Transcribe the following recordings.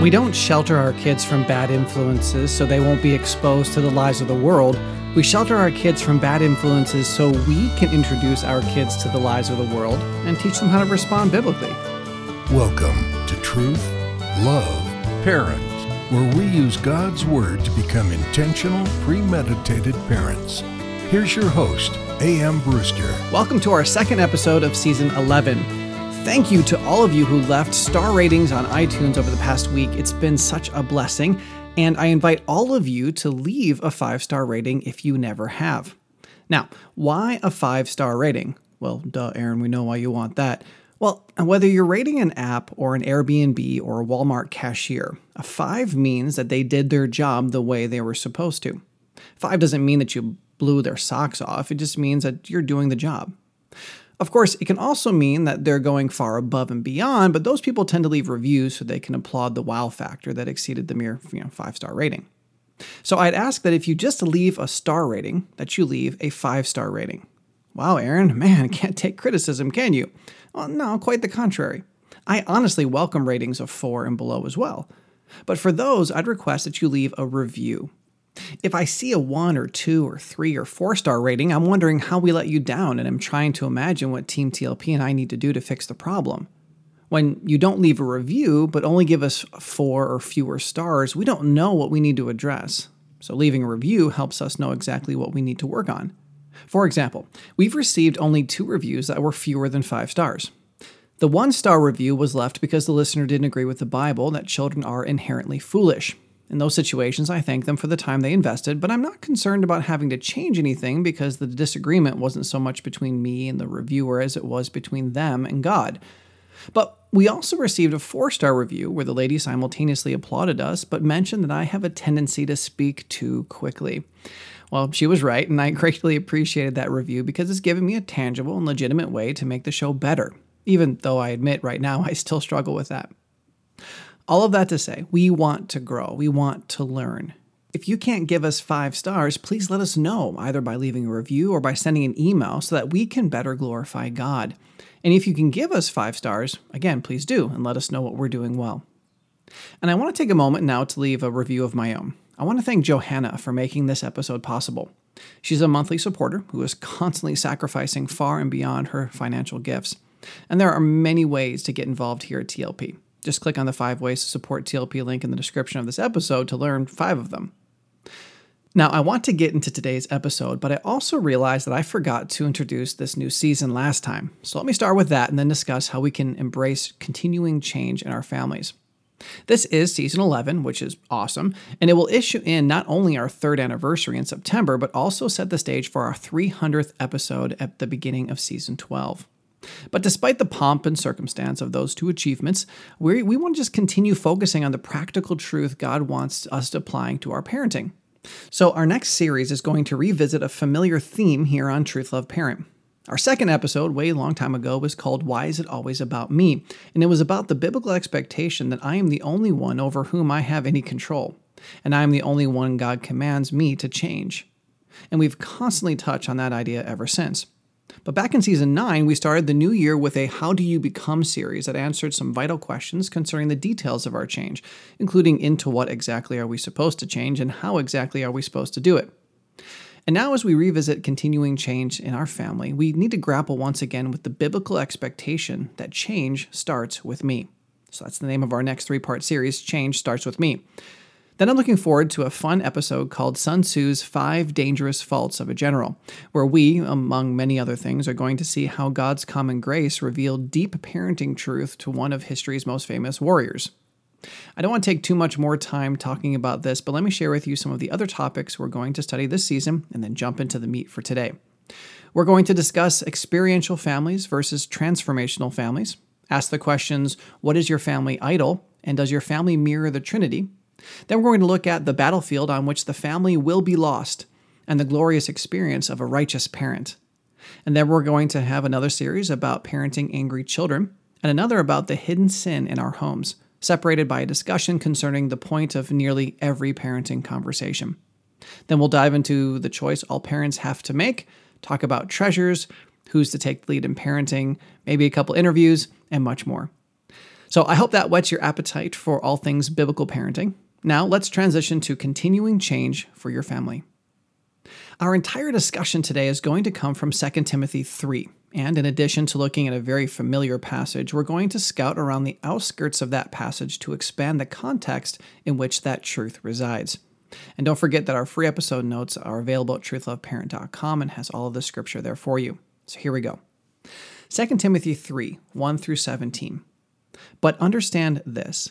We don't shelter our kids from bad influences so they won't be exposed to the lies of the world. We shelter our kids from bad influences so we can introduce our kids to the lies of the world and teach them how to respond biblically. Welcome to Truth, Love, Parent, where we use God's Word to become intentional, premeditated parents. Here's your host, A.M. Brewster. Welcome to our second episode of season 11. Thank you to all of you who left star ratings on iTunes over the past week. It's been such a blessing, and I invite all of you to leave a five star rating if you never have. Now, why a five star rating? Well, duh, Aaron, we know why you want that. Well, whether you're rating an app or an Airbnb or a Walmart cashier, a five means that they did their job the way they were supposed to. Five doesn't mean that you blew their socks off, it just means that you're doing the job. Of course, it can also mean that they're going far above and beyond, but those people tend to leave reviews so they can applaud the wow factor that exceeded the mere you know, five star rating. So I'd ask that if you just leave a star rating, that you leave a five star rating. Wow, Aaron, man, can't take criticism, can you? Well, no, quite the contrary. I honestly welcome ratings of four and below as well. But for those, I'd request that you leave a review. If I see a one or two or three or four star rating, I'm wondering how we let you down, and I'm trying to imagine what Team TLP and I need to do to fix the problem. When you don't leave a review, but only give us four or fewer stars, we don't know what we need to address. So, leaving a review helps us know exactly what we need to work on. For example, we've received only two reviews that were fewer than five stars. The one star review was left because the listener didn't agree with the Bible that children are inherently foolish. In those situations, I thank them for the time they invested, but I'm not concerned about having to change anything because the disagreement wasn't so much between me and the reviewer as it was between them and God. But we also received a four star review where the lady simultaneously applauded us, but mentioned that I have a tendency to speak too quickly. Well, she was right, and I greatly appreciated that review because it's given me a tangible and legitimate way to make the show better, even though I admit right now I still struggle with that. All of that to say, we want to grow, we want to learn. If you can't give us five stars, please let us know, either by leaving a review or by sending an email so that we can better glorify God. And if you can give us five stars, again, please do and let us know what we're doing well. And I want to take a moment now to leave a review of my own. I want to thank Johanna for making this episode possible. She's a monthly supporter who is constantly sacrificing far and beyond her financial gifts. And there are many ways to get involved here at TLP. Just click on the five ways to support TLP link in the description of this episode to learn five of them. Now, I want to get into today's episode, but I also realized that I forgot to introduce this new season last time. So let me start with that and then discuss how we can embrace continuing change in our families. This is season 11, which is awesome, and it will issue in not only our third anniversary in September, but also set the stage for our 300th episode at the beginning of season 12. But despite the pomp and circumstance of those two achievements, we, we want to just continue focusing on the practical truth God wants us applying to our parenting. So, our next series is going to revisit a familiar theme here on Truth Love Parent. Our second episode, way long time ago, was called Why Is It Always About Me? And it was about the biblical expectation that I am the only one over whom I have any control, and I am the only one God commands me to change. And we've constantly touched on that idea ever since. But back in season 9, we started the new year with a How Do You Become series that answered some vital questions concerning the details of our change, including into what exactly are we supposed to change and how exactly are we supposed to do it. And now, as we revisit continuing change in our family, we need to grapple once again with the biblical expectation that change starts with me. So that's the name of our next three part series Change Starts With Me. Then I'm looking forward to a fun episode called Sun Tzu's Five Dangerous Faults of a General, where we, among many other things, are going to see how God's common grace revealed deep parenting truth to one of history's most famous warriors. I don't want to take too much more time talking about this, but let me share with you some of the other topics we're going to study this season and then jump into the meat for today. We're going to discuss experiential families versus transformational families, ask the questions what is your family idol, and does your family mirror the Trinity? Then we're going to look at the battlefield on which the family will be lost and the glorious experience of a righteous parent. And then we're going to have another series about parenting angry children and another about the hidden sin in our homes, separated by a discussion concerning the point of nearly every parenting conversation. Then we'll dive into the choice all parents have to make, talk about treasures, who's to take the lead in parenting, maybe a couple interviews, and much more. So I hope that whets your appetite for all things biblical parenting. Now let's transition to continuing change for your family. Our entire discussion today is going to come from 2 Timothy 3. And in addition to looking at a very familiar passage, we're going to scout around the outskirts of that passage to expand the context in which that truth resides. And don't forget that our free episode notes are available at truthloveparent.com and has all of the scripture there for you. So here we go. 2 Timothy 3 1 through 17. But understand this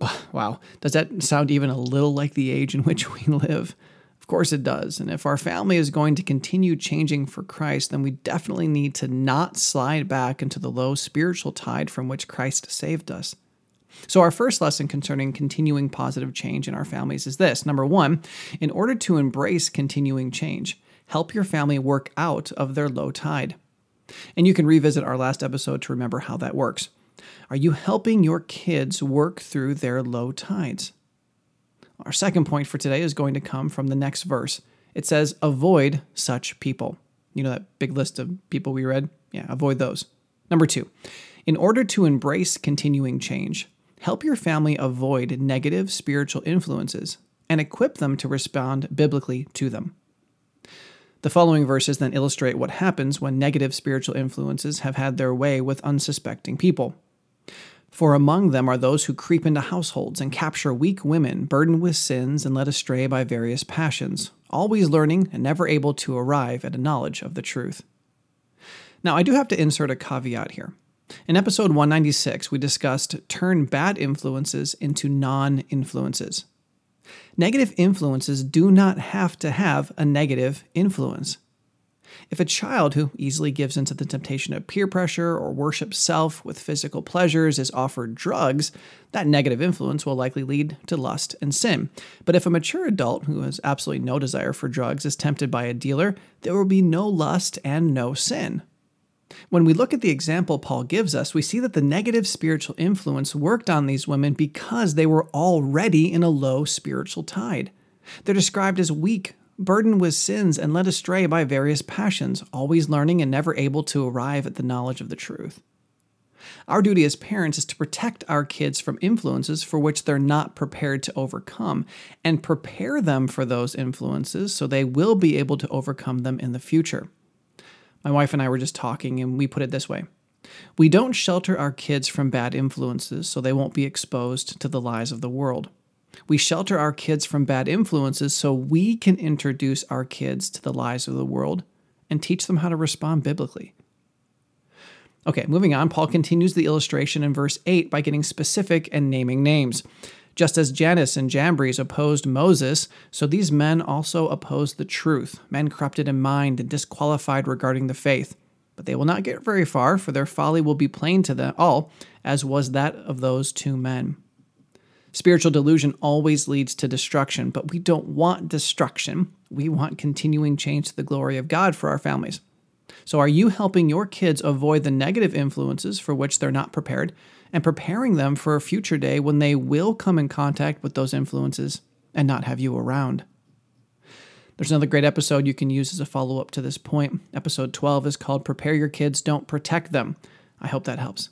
Wow, does that sound even a little like the age in which we live? Of course it does. And if our family is going to continue changing for Christ, then we definitely need to not slide back into the low spiritual tide from which Christ saved us. So, our first lesson concerning continuing positive change in our families is this number one, in order to embrace continuing change, help your family work out of their low tide. And you can revisit our last episode to remember how that works. Are you helping your kids work through their low tides? Our second point for today is going to come from the next verse. It says, Avoid such people. You know that big list of people we read? Yeah, avoid those. Number two, in order to embrace continuing change, help your family avoid negative spiritual influences and equip them to respond biblically to them. The following verses then illustrate what happens when negative spiritual influences have had their way with unsuspecting people. For among them are those who creep into households and capture weak women burdened with sins and led astray by various passions, always learning and never able to arrive at a knowledge of the truth. Now, I do have to insert a caveat here. In episode 196, we discussed turn bad influences into non influences. Negative influences do not have to have a negative influence. If a child who easily gives into the temptation of peer pressure or worships self with physical pleasures is offered drugs, that negative influence will likely lead to lust and sin. But if a mature adult who has absolutely no desire for drugs is tempted by a dealer, there will be no lust and no sin. When we look at the example Paul gives us, we see that the negative spiritual influence worked on these women because they were already in a low spiritual tide. They're described as weak, burdened with sins and led astray by various passions, always learning and never able to arrive at the knowledge of the truth. Our duty as parents is to protect our kids from influences for which they're not prepared to overcome and prepare them for those influences so they will be able to overcome them in the future. My wife and I were just talking, and we put it this way We don't shelter our kids from bad influences so they won't be exposed to the lies of the world. We shelter our kids from bad influences so we can introduce our kids to the lies of the world and teach them how to respond biblically. Okay, moving on, Paul continues the illustration in verse 8 by getting specific and naming names. Just as Jannes and Jambres opposed Moses, so these men also opposed the truth, men corrupted in mind and disqualified regarding the faith. But they will not get very far, for their folly will be plain to them all, as was that of those two men. Spiritual delusion always leads to destruction, but we don't want destruction. We want continuing change to the glory of God for our families. So, are you helping your kids avoid the negative influences for which they're not prepared and preparing them for a future day when they will come in contact with those influences and not have you around? There's another great episode you can use as a follow up to this point. Episode 12 is called Prepare Your Kids, Don't Protect Them. I hope that helps.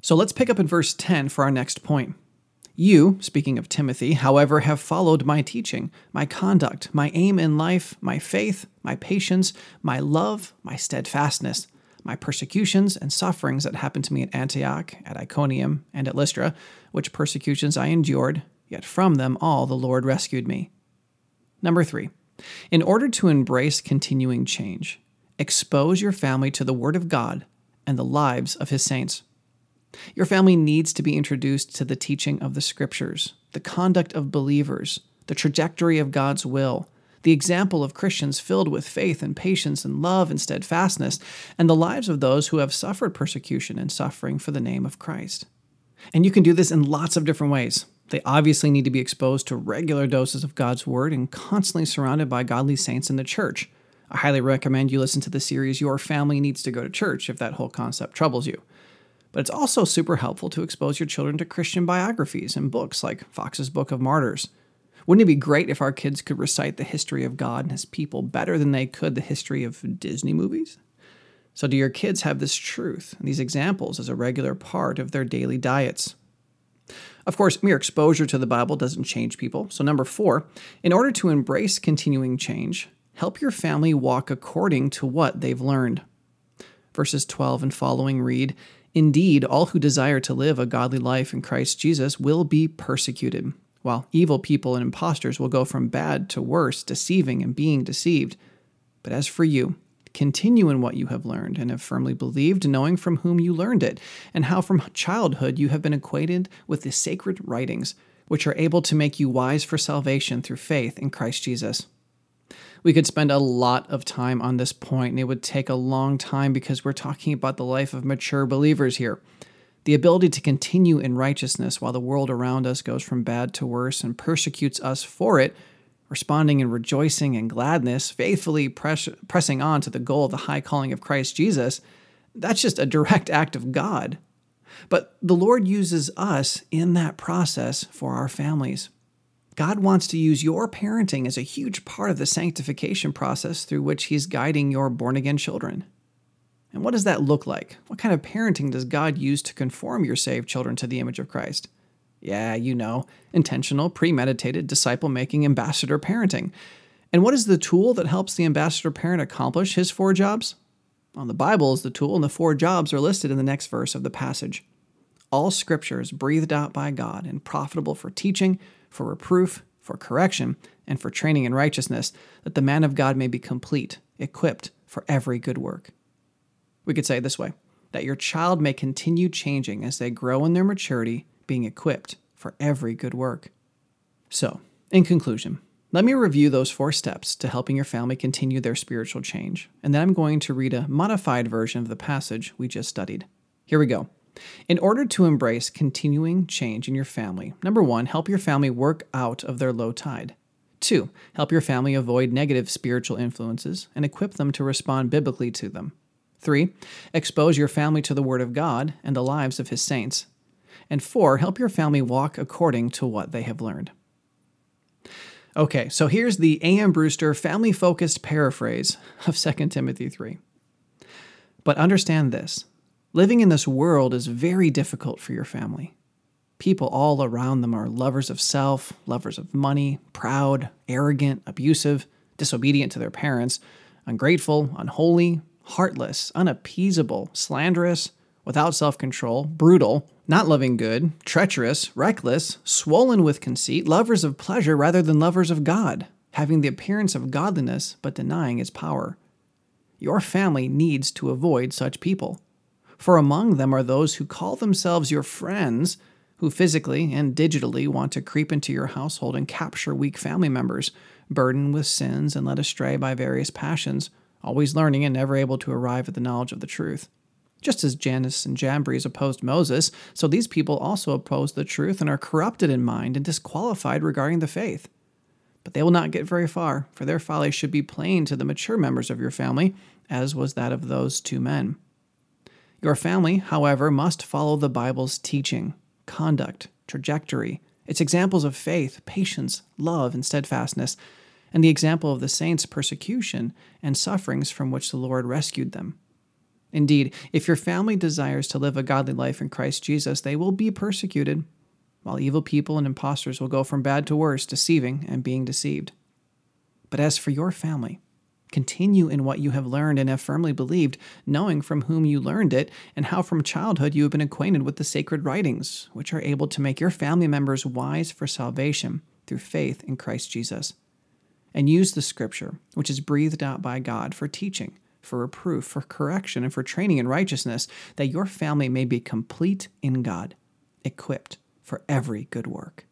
So let's pick up in verse 10 for our next point. You, speaking of Timothy, however, have followed my teaching, my conduct, my aim in life, my faith, my patience, my love, my steadfastness, my persecutions and sufferings that happened to me at Antioch, at Iconium, and at Lystra, which persecutions I endured, yet from them all the Lord rescued me. Number three, in order to embrace continuing change, expose your family to the Word of God and the lives of His saints. Your family needs to be introduced to the teaching of the scriptures, the conduct of believers, the trajectory of God's will, the example of Christians filled with faith and patience and love and steadfastness, and the lives of those who have suffered persecution and suffering for the name of Christ. And you can do this in lots of different ways. They obviously need to be exposed to regular doses of God's Word and constantly surrounded by godly saints in the church. I highly recommend you listen to the series Your Family Needs to Go to Church if that whole concept troubles you. But it's also super helpful to expose your children to Christian biographies and books like Foxe's Book of Martyrs. Wouldn't it be great if our kids could recite the history of God and his people better than they could the history of Disney movies? So, do your kids have this truth and these examples as a regular part of their daily diets? Of course, mere exposure to the Bible doesn't change people. So, number four, in order to embrace continuing change, help your family walk according to what they've learned. Verses 12 and following read Indeed, all who desire to live a godly life in Christ Jesus will be persecuted, while evil people and impostors will go from bad to worse, deceiving and being deceived. But as for you, Continue in what you have learned and have firmly believed, knowing from whom you learned it, and how from childhood you have been acquainted with the sacred writings, which are able to make you wise for salvation through faith in Christ Jesus. We could spend a lot of time on this point, and it would take a long time because we're talking about the life of mature believers here. The ability to continue in righteousness while the world around us goes from bad to worse and persecutes us for it responding in rejoicing and gladness, faithfully press, pressing on to the goal of the high calling of Christ Jesus, that's just a direct act of God. But the Lord uses us in that process for our families. God wants to use your parenting as a huge part of the sanctification process through which He's guiding your born again children. And what does that look like? What kind of parenting does God use to conform your saved children to the image of Christ? Yeah, you know, intentional, premeditated, disciple making ambassador parenting. And what is the tool that helps the ambassador parent accomplish his four jobs? Well, the Bible is the tool, and the four jobs are listed in the next verse of the passage. All scripture is breathed out by God and profitable for teaching, for reproof, for correction, and for training in righteousness, that the man of God may be complete, equipped for every good work. We could say this way that your child may continue changing as they grow in their maturity being equipped for every good work. So, in conclusion, let me review those four steps to helping your family continue their spiritual change, and then I'm going to read a modified version of the passage we just studied. Here we go. In order to embrace continuing change in your family, number one, help your family work out of their low tide. Two, help your family avoid negative spiritual influences and equip them to respond biblically to them. Three, expose your family to the Word of God and the lives of His saints. And four, help your family walk according to what they have learned. Okay, so here's the A.M. Brewster family focused paraphrase of 2 Timothy 3. But understand this living in this world is very difficult for your family. People all around them are lovers of self, lovers of money, proud, arrogant, abusive, disobedient to their parents, ungrateful, unholy, heartless, unappeasable, slanderous, without self control, brutal, not loving good, treacherous, reckless, swollen with conceit, lovers of pleasure rather than lovers of God, having the appearance of godliness but denying its power. Your family needs to avoid such people. For among them are those who call themselves your friends, who physically and digitally want to creep into your household and capture weak family members, burdened with sins and led astray by various passions, always learning and never able to arrive at the knowledge of the truth. Just as Jannes and Jambres opposed Moses, so these people also oppose the truth and are corrupted in mind and disqualified regarding the faith. But they will not get very far, for their folly should be plain to the mature members of your family, as was that of those two men. Your family, however, must follow the Bible's teaching, conduct, trajectory, its examples of faith, patience, love, and steadfastness, and the example of the saints' persecution and sufferings from which the Lord rescued them. Indeed, if your family desires to live a godly life in Christ Jesus, they will be persecuted, while evil people and impostors will go from bad to worse, deceiving and being deceived. But as for your family, continue in what you have learned and have firmly believed, knowing from whom you learned it, and how from childhood you have been acquainted with the sacred writings, which are able to make your family members wise for salvation through faith in Christ Jesus. And use the scripture, which is breathed out by God, for teaching for reproof, for correction, and for training in righteousness, that your family may be complete in God, equipped for every good work.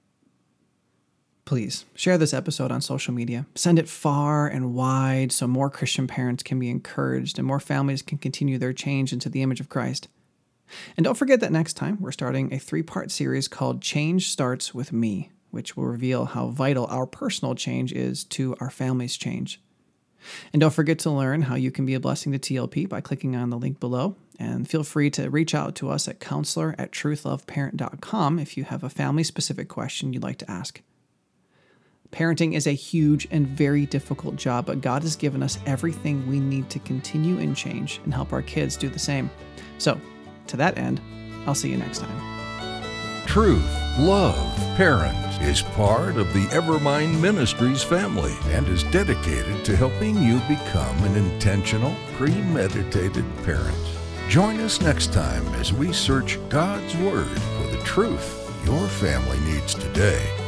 Please share this episode on social media. Send it far and wide so more Christian parents can be encouraged and more families can continue their change into the image of Christ. And don't forget that next time we're starting a three part series called Change Starts With Me, which will reveal how vital our personal change is to our family's change. And don't forget to learn how you can be a blessing to TLP by clicking on the link below. And feel free to reach out to us at counselor at truthloveparent.com if you have a family specific question you'd like to ask. Parenting is a huge and very difficult job, but God has given us everything we need to continue and change and help our kids do the same. So, to that end, I'll see you next time. Truth, Love, Parent is part of the Evermind Ministries family and is dedicated to helping you become an intentional, premeditated parent. Join us next time as we search God's Word for the truth your family needs today.